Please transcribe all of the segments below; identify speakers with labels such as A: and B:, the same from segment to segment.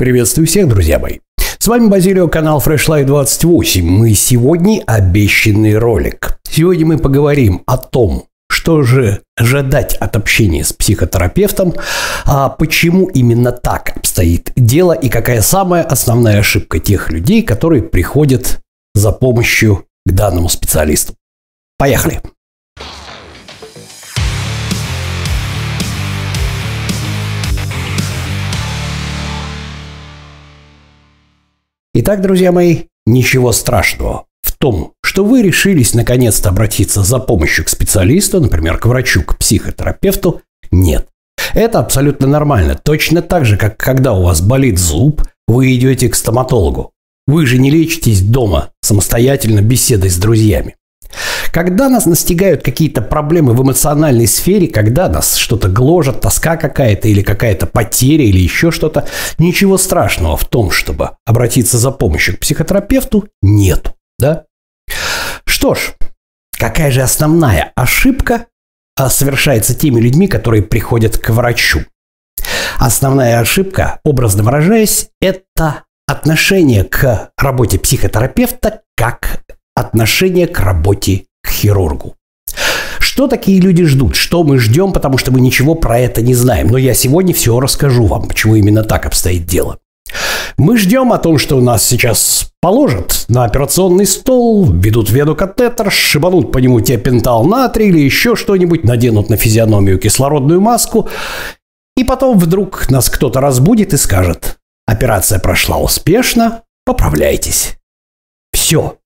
A: Приветствую всех, друзья мои. С вами Базилио, канал Freshlight 28. Мы сегодня обещанный ролик. Сегодня мы поговорим о том, что же ожидать от общения с психотерапевтом, а почему именно так обстоит дело и какая самая основная ошибка тех людей, которые приходят за помощью к данному специалисту. Поехали! Итак, друзья мои, ничего страшного в том, что вы решились наконец-то обратиться за помощью к специалисту, например, к врачу, к психотерапевту, нет. Это абсолютно нормально. Точно так же, как когда у вас болит зуб, вы идете к стоматологу. Вы же не лечитесь дома самостоятельно беседой с друзьями. Когда нас настигают какие-то проблемы в эмоциональной сфере, когда нас что-то гложет, тоска какая-то или какая-то потеря или еще что-то, ничего страшного в том, чтобы обратиться за помощью к психотерапевту, нет. Да? Что ж, какая же основная ошибка а, совершается теми людьми, которые приходят к врачу? Основная ошибка, образно выражаясь, это отношение к работе психотерапевта как отношение к работе к хирургу. Что такие люди ждут? Что мы ждем, потому что мы ничего про это не знаем. Но я сегодня все расскажу вам, почему именно так обстоит дело. Мы ждем о том, что у нас сейчас положат на операционный стол, ведут вену катетер, шибанут по нему тиопентал натрий или еще что-нибудь, наденут на физиономию кислородную маску, и потом вдруг нас кто-то разбудит и скажет «Операция прошла успешно, поправляйтесь». Все,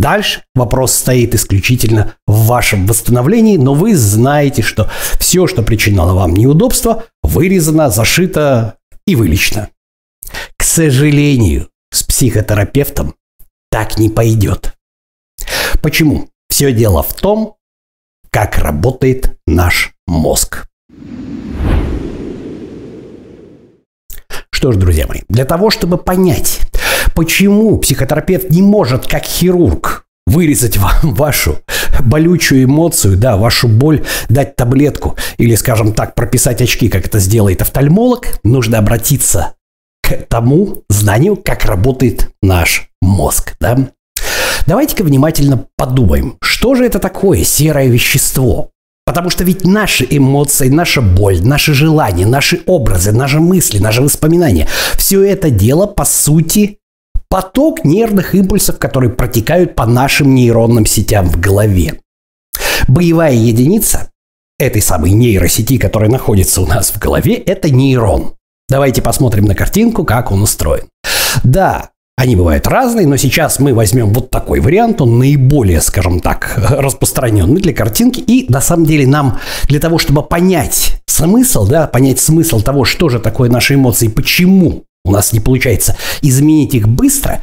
A: Дальше вопрос стоит исключительно в вашем восстановлении, но вы знаете, что все, что причиняло вам неудобства, вырезано, зашито и вылечено. К сожалению, с психотерапевтом так не пойдет. Почему? Все дело в том, как работает наш мозг. Что ж, друзья мои, для того, чтобы понять, Почему психотерапевт не может, как хирург, вырезать вам вашу болючую эмоцию, да, вашу боль, дать таблетку или, скажем так, прописать очки, как это сделает офтальмолог, нужно обратиться к тому знанию, как работает наш мозг, да. Давайте-ка внимательно подумаем, что же это такое серое вещество? Потому что ведь наши эмоции, наша боль, наши желания, наши образы, наши мысли, наши воспоминания, все это дело, по сути, поток нервных импульсов, которые протекают по нашим нейронным сетям в голове. Боевая единица этой самой нейросети, которая находится у нас в голове, это нейрон. Давайте посмотрим на картинку, как он устроен. Да, они бывают разные, но сейчас мы возьмем вот такой вариант, он наиболее, скажем так, распространенный для картинки. И на самом деле нам для того, чтобы понять смысл, да, понять смысл того, что же такое наши эмоции, почему у нас не получается изменить их быстро,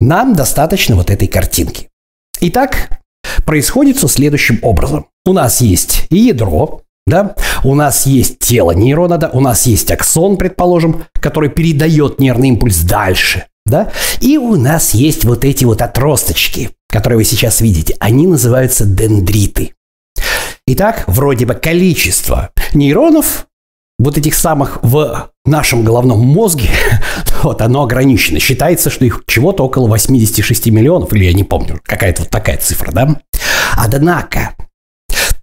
A: нам достаточно вот этой картинки. Итак, происходит все следующим образом. У нас есть ядро, да, у нас есть тело нейрона, да, у нас есть аксон, предположим, который передает нервный импульс дальше, да, и у нас есть вот эти вот отросточки, которые вы сейчас видите, они называются дендриты. Итак, вроде бы количество нейронов вот этих самых в нашем головном мозге, вот оно ограничено. Считается, что их чего-то около 86 миллионов, или я не помню, какая-то вот такая цифра, да? Однако,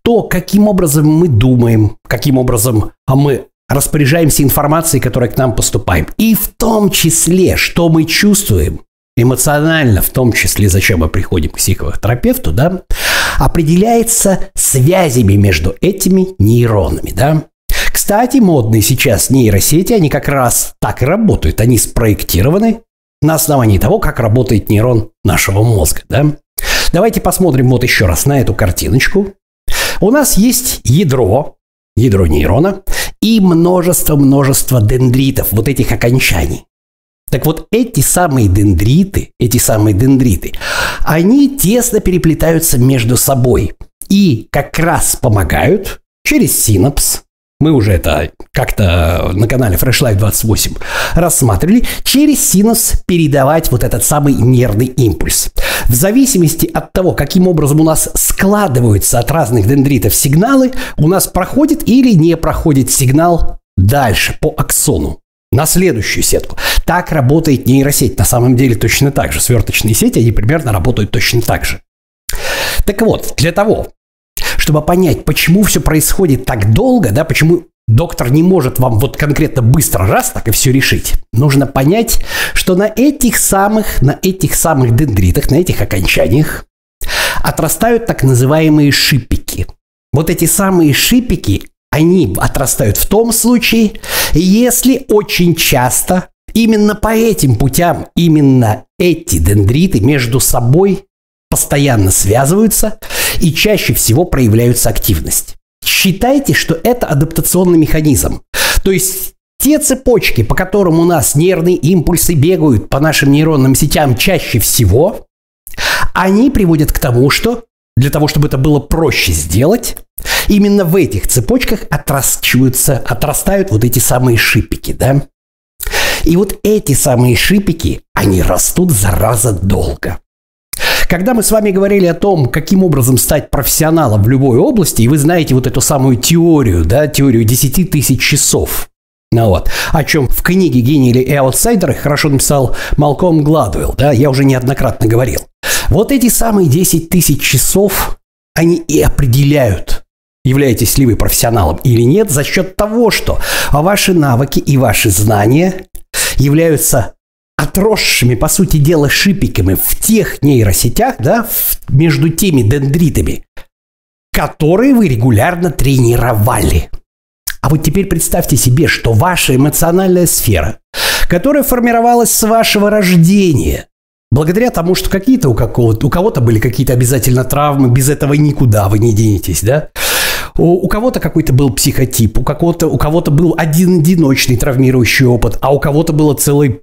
A: то, каким образом мы думаем, каким образом мы распоряжаемся информацией, которая к нам поступает, и в том числе, что мы чувствуем, эмоционально, в том числе, зачем мы приходим к психотерапевту, да, определяется связями между этими нейронами, да. Кстати, модные сейчас нейросети, они как раз так и работают. Они спроектированы на основании того, как работает нейрон нашего мозга. Да? Давайте посмотрим вот еще раз на эту картиночку. У нас есть ядро, ядро нейрона и множество-множество дендритов, вот этих окончаний. Так вот, эти самые дендриты, эти самые дендриты, они тесно переплетаются между собой и как раз помогают через синапс мы уже это как-то на канале Freshlight 28 рассматривали, через синус передавать вот этот самый нервный импульс. В зависимости от того, каким образом у нас складываются от разных дендритов сигналы, у нас проходит или не проходит сигнал дальше по аксону. на следующую сетку. Так работает нейросеть. На самом деле точно так же. Сверточные сети, они примерно работают точно так же. Так вот, для того, чтобы понять, почему все происходит так долго, да, почему доктор не может вам вот конкретно быстро раз так и все решить, нужно понять, что на этих самых, на этих самых дендритах, на этих окончаниях отрастают так называемые шипики. Вот эти самые шипики, они отрастают в том случае, если очень часто именно по этим путям, именно эти дендриты между собой постоянно связываются и чаще всего проявляются активность. Считайте, что это адаптационный механизм. То есть те цепочки, по которым у нас нервные импульсы бегают по нашим нейронным сетям чаще всего, они приводят к тому, что для того, чтобы это было проще сделать, именно в этих цепочках отращиваются, отрастают вот эти самые шипики, да? И вот эти самые шипики, они растут зараза долго. Когда мы с вами говорили о том, каким образом стать профессионалом в любой области, и вы знаете вот эту самую теорию, да, теорию 10 тысяч часов, ну вот. О чем в книге «Гении или аутсайдеры» хорошо написал Малком Гладуэлл, да, я уже неоднократно говорил. Вот эти самые 10 тысяч часов, они и определяют, являетесь ли вы профессионалом или нет, за счет того, что ваши навыки и ваши знания являются отросшими, по сути дела, шипиками в тех нейросетях, да, между теми дендритами, которые вы регулярно тренировали. А вот теперь представьте себе, что ваша эмоциональная сфера, которая формировалась с вашего рождения, благодаря тому, что какие-то у, какого-то, у кого-то были какие-то обязательно травмы, без этого никуда вы не денетесь, да? У, у кого-то какой-то был психотип, у кого-то, у кого-то был один одиночный травмирующий опыт, а у кого-то было целый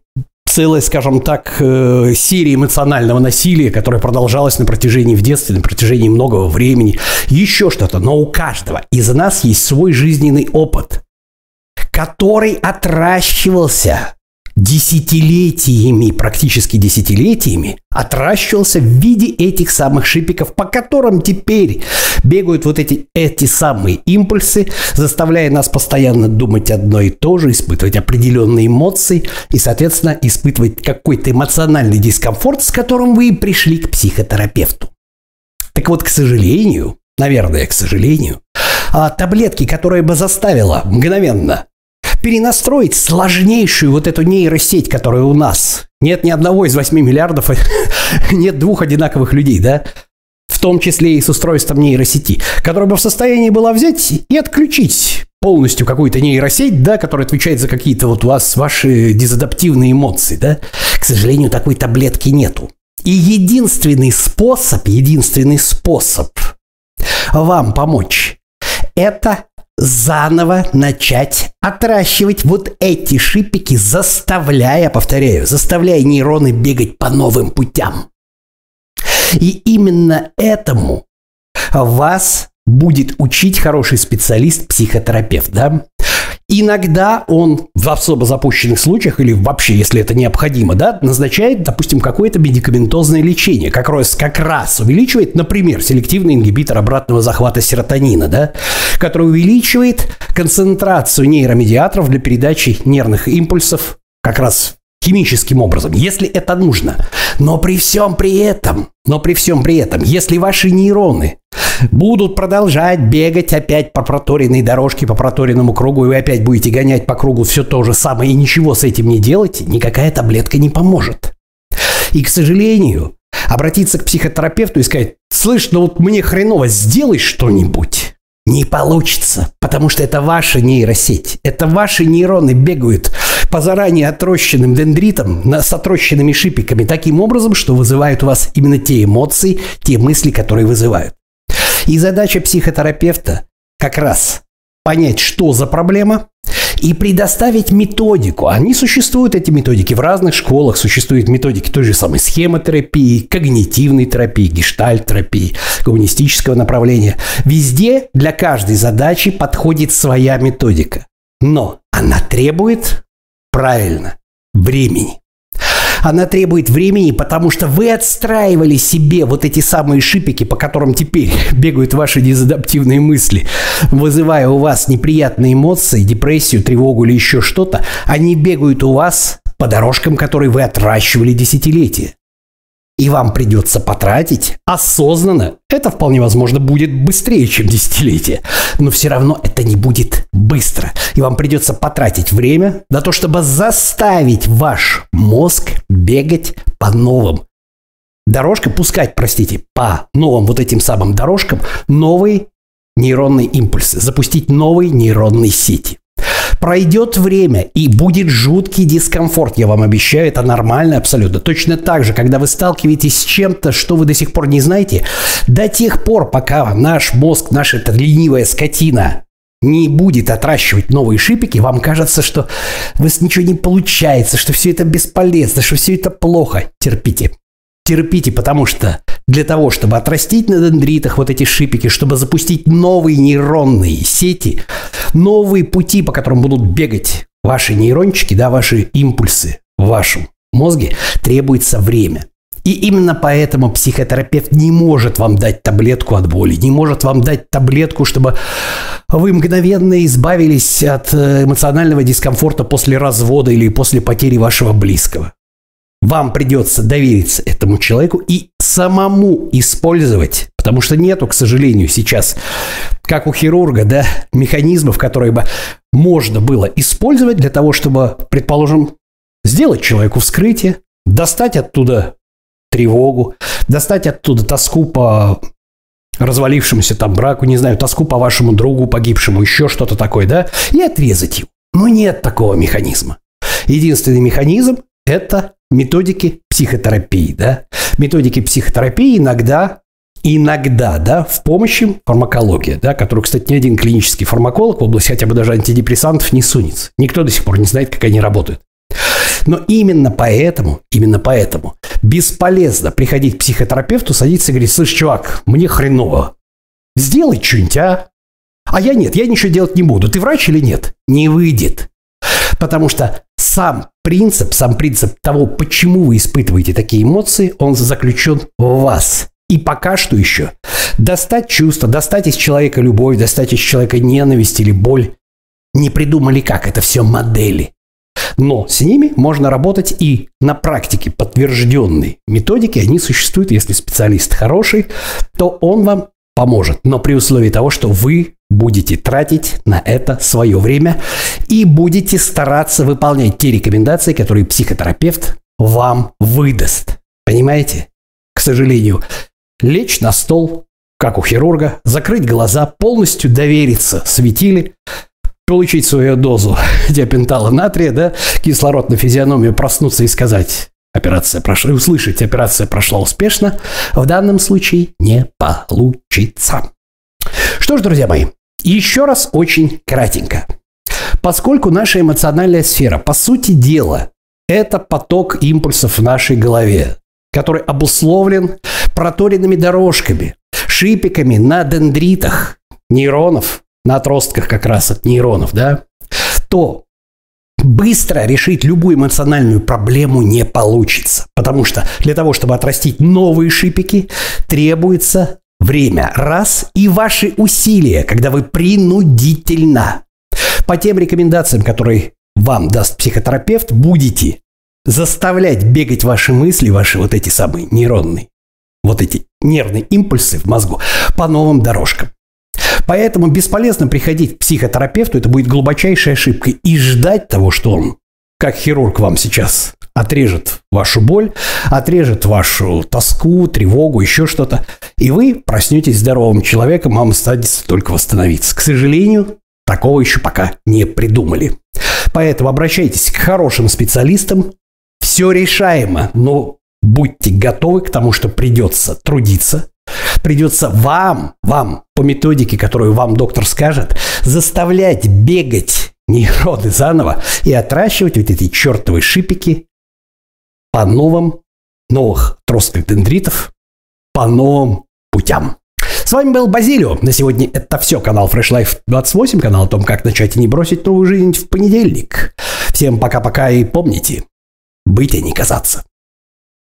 A: целая, скажем так, э, серия эмоционального насилия, которая продолжалась на протяжении в детстве, на протяжении многого времени, еще что-то. Но у каждого из нас есть свой жизненный опыт, который отращивался десятилетиями, практически десятилетиями, отращивался в виде этих самых шипиков, по которым теперь бегают вот эти, эти самые импульсы, заставляя нас постоянно думать одно и то же, испытывать определенные эмоции и, соответственно, испытывать какой-то эмоциональный дискомфорт, с которым вы пришли к психотерапевту. Так вот, к сожалению, наверное, к сожалению, а таблетки, которые бы заставила мгновенно перенастроить сложнейшую вот эту нейросеть, которая у нас. Нет ни одного из 8 миллиардов, нет двух одинаковых людей, да? В том числе и с устройством нейросети, которая бы в состоянии была взять и отключить полностью какую-то нейросеть, да, которая отвечает за какие-то вот у вас ваши дезадаптивные эмоции, да. К сожалению, такой таблетки нету. И единственный способ, единственный способ вам помочь – это заново начать отращивать вот эти шипики, заставляя, повторяю, заставляя нейроны бегать по новым путям. И именно этому вас будет учить хороший специалист, психотерапевт, да? Иногда он в особо запущенных случаях или вообще, если это необходимо, да, назначает, допустим, какое-то медикаментозное лечение, как раз, как раз увеличивает, например, селективный ингибитор обратного захвата серотонина, да, который увеличивает концентрацию нейромедиаторов для передачи нервных импульсов как раз химическим образом, если это нужно. Но при всем при этом, но при всем при этом, если ваши нейроны будут продолжать бегать опять по проторенной дорожке, по проторенному кругу, и вы опять будете гонять по кругу все то же самое и ничего с этим не делать, никакая таблетка не поможет. И, к сожалению, обратиться к психотерапевту и сказать, слышь, ну вот мне хреново, сделай что-нибудь. Не получится, потому что это ваша нейросеть, это ваши нейроны бегают по заранее отрощенным дендритам с отрощенными шипиками таким образом, что вызывают у вас именно те эмоции, те мысли, которые вызывают. И задача психотерапевта как раз понять, что за проблема, и предоставить методику. Они существуют, эти методики, в разных школах существуют методики той же самой схемотерапии, когнитивной терапии, гештальт-терапии, коммунистического направления. Везде для каждой задачи подходит своя методика. Но она требует, правильно, времени. Она требует времени, потому что вы отстраивали себе вот эти самые шипики, по которым теперь бегают ваши дезадаптивные мысли, вызывая у вас неприятные эмоции, депрессию, тревогу или еще что-то. Они бегают у вас по дорожкам, которые вы отращивали десятилетия и вам придется потратить осознанно, это вполне возможно будет быстрее, чем десятилетие, но все равно это не будет быстро. И вам придется потратить время на то, чтобы заставить ваш мозг бегать по новым дорожкам, пускать, простите, по новым вот этим самым дорожкам новые нейронные импульсы, запустить новые нейронные сети. Пройдет время и будет жуткий дискомфорт, я вам обещаю, это нормально абсолютно. Точно так же, когда вы сталкиваетесь с чем-то, что вы до сих пор не знаете, до тех пор, пока наш мозг, наша эта ленивая скотина не будет отращивать новые шипики, вам кажется, что вас ничего не получается, что все это бесполезно, что все это плохо. Терпите. Терпите, потому что для того, чтобы отрастить на дендритах вот эти шипики, чтобы запустить новые нейронные сети, новые пути, по которым будут бегать ваши нейрончики, да, ваши импульсы в вашем мозге, требуется время. И именно поэтому психотерапевт не может вам дать таблетку от боли, не может вам дать таблетку, чтобы вы мгновенно избавились от э, эмоционального дискомфорта после развода или после потери вашего близкого. Вам придется довериться этому человеку и самому использовать, потому что нету, к сожалению, сейчас, как у хирурга, да, механизмов, которые бы можно было использовать для того, чтобы, предположим, сделать человеку вскрытие, достать оттуда тревогу, достать оттуда тоску по развалившемуся там браку, не знаю, тоску по вашему другу погибшему, еще что-то такое, да, и отрезать его. Но нет такого механизма. Единственный механизм – это методики психотерапии, да. Методики психотерапии иногда иногда, да, в помощи фармакологии, да, которую, кстати, ни один клинический фармаколог в области хотя бы даже антидепрессантов не сунется. Никто до сих пор не знает, как они работают. Но именно поэтому, именно поэтому бесполезно приходить к психотерапевту, садиться и говорить, слышь, чувак, мне хреново, сделай что-нибудь, а? А я нет, я ничего делать не буду. Ты врач или нет? Не выйдет. Потому что сам принцип, сам принцип того, почему вы испытываете такие эмоции, он заключен в вас. И пока что еще. Достать чувство, достать из человека любовь, достать из человека ненависть или боль, не придумали как, это все модели. Но с ними можно работать и на практике подтвержденной методики, они существуют, если специалист хороший, то он вам поможет, но при условии того, что вы будете тратить на это свое время и будете стараться выполнять те рекомендации, которые психотерапевт вам выдаст. Понимаете? К сожалению, лечь на стол, как у хирурга, закрыть глаза, полностью довериться светили, получить свою дозу диапентала натрия, да, кислород на физиономию, проснуться и сказать Операция прошла, услышать, операция прошла успешно, в данном случае не получится. Что ж, друзья мои, еще раз очень кратенько. Поскольку наша эмоциональная сфера, по сути дела, это поток импульсов в нашей голове, который обусловлен проторенными дорожками, шипиками на дендритах нейронов, на отростках как раз от нейронов, да, то быстро решить любую эмоциональную проблему не получится. Потому что для того, чтобы отрастить новые шипики, требуется время. Раз. И ваши усилия, когда вы принудительно по тем рекомендациям, которые вам даст психотерапевт, будете заставлять бегать ваши мысли, ваши вот эти самые нейронные, вот эти нервные импульсы в мозгу по новым дорожкам. Поэтому бесполезно приходить к психотерапевту, это будет глубочайшей ошибкой, и ждать того, что он, как хирург вам сейчас, отрежет вашу боль, отрежет вашу тоску, тревогу, еще что-то, и вы проснетесь здоровым человеком, вам останется только восстановиться. К сожалению, такого еще пока не придумали. Поэтому обращайтесь к хорошим специалистам, все решаемо, но будьте готовы к тому, что придется трудиться, Придется вам, вам, по методике, которую вам доктор скажет, заставлять бегать нейроны заново и отращивать вот эти чертовые шипики по новым, новых тростках дендритов, по новым путям. С вами был Базилио. На сегодня это все. Канал Fresh Life 28, канал о том, как начать и не бросить новую жизнь в понедельник. Всем пока-пока и помните, быть и не казаться.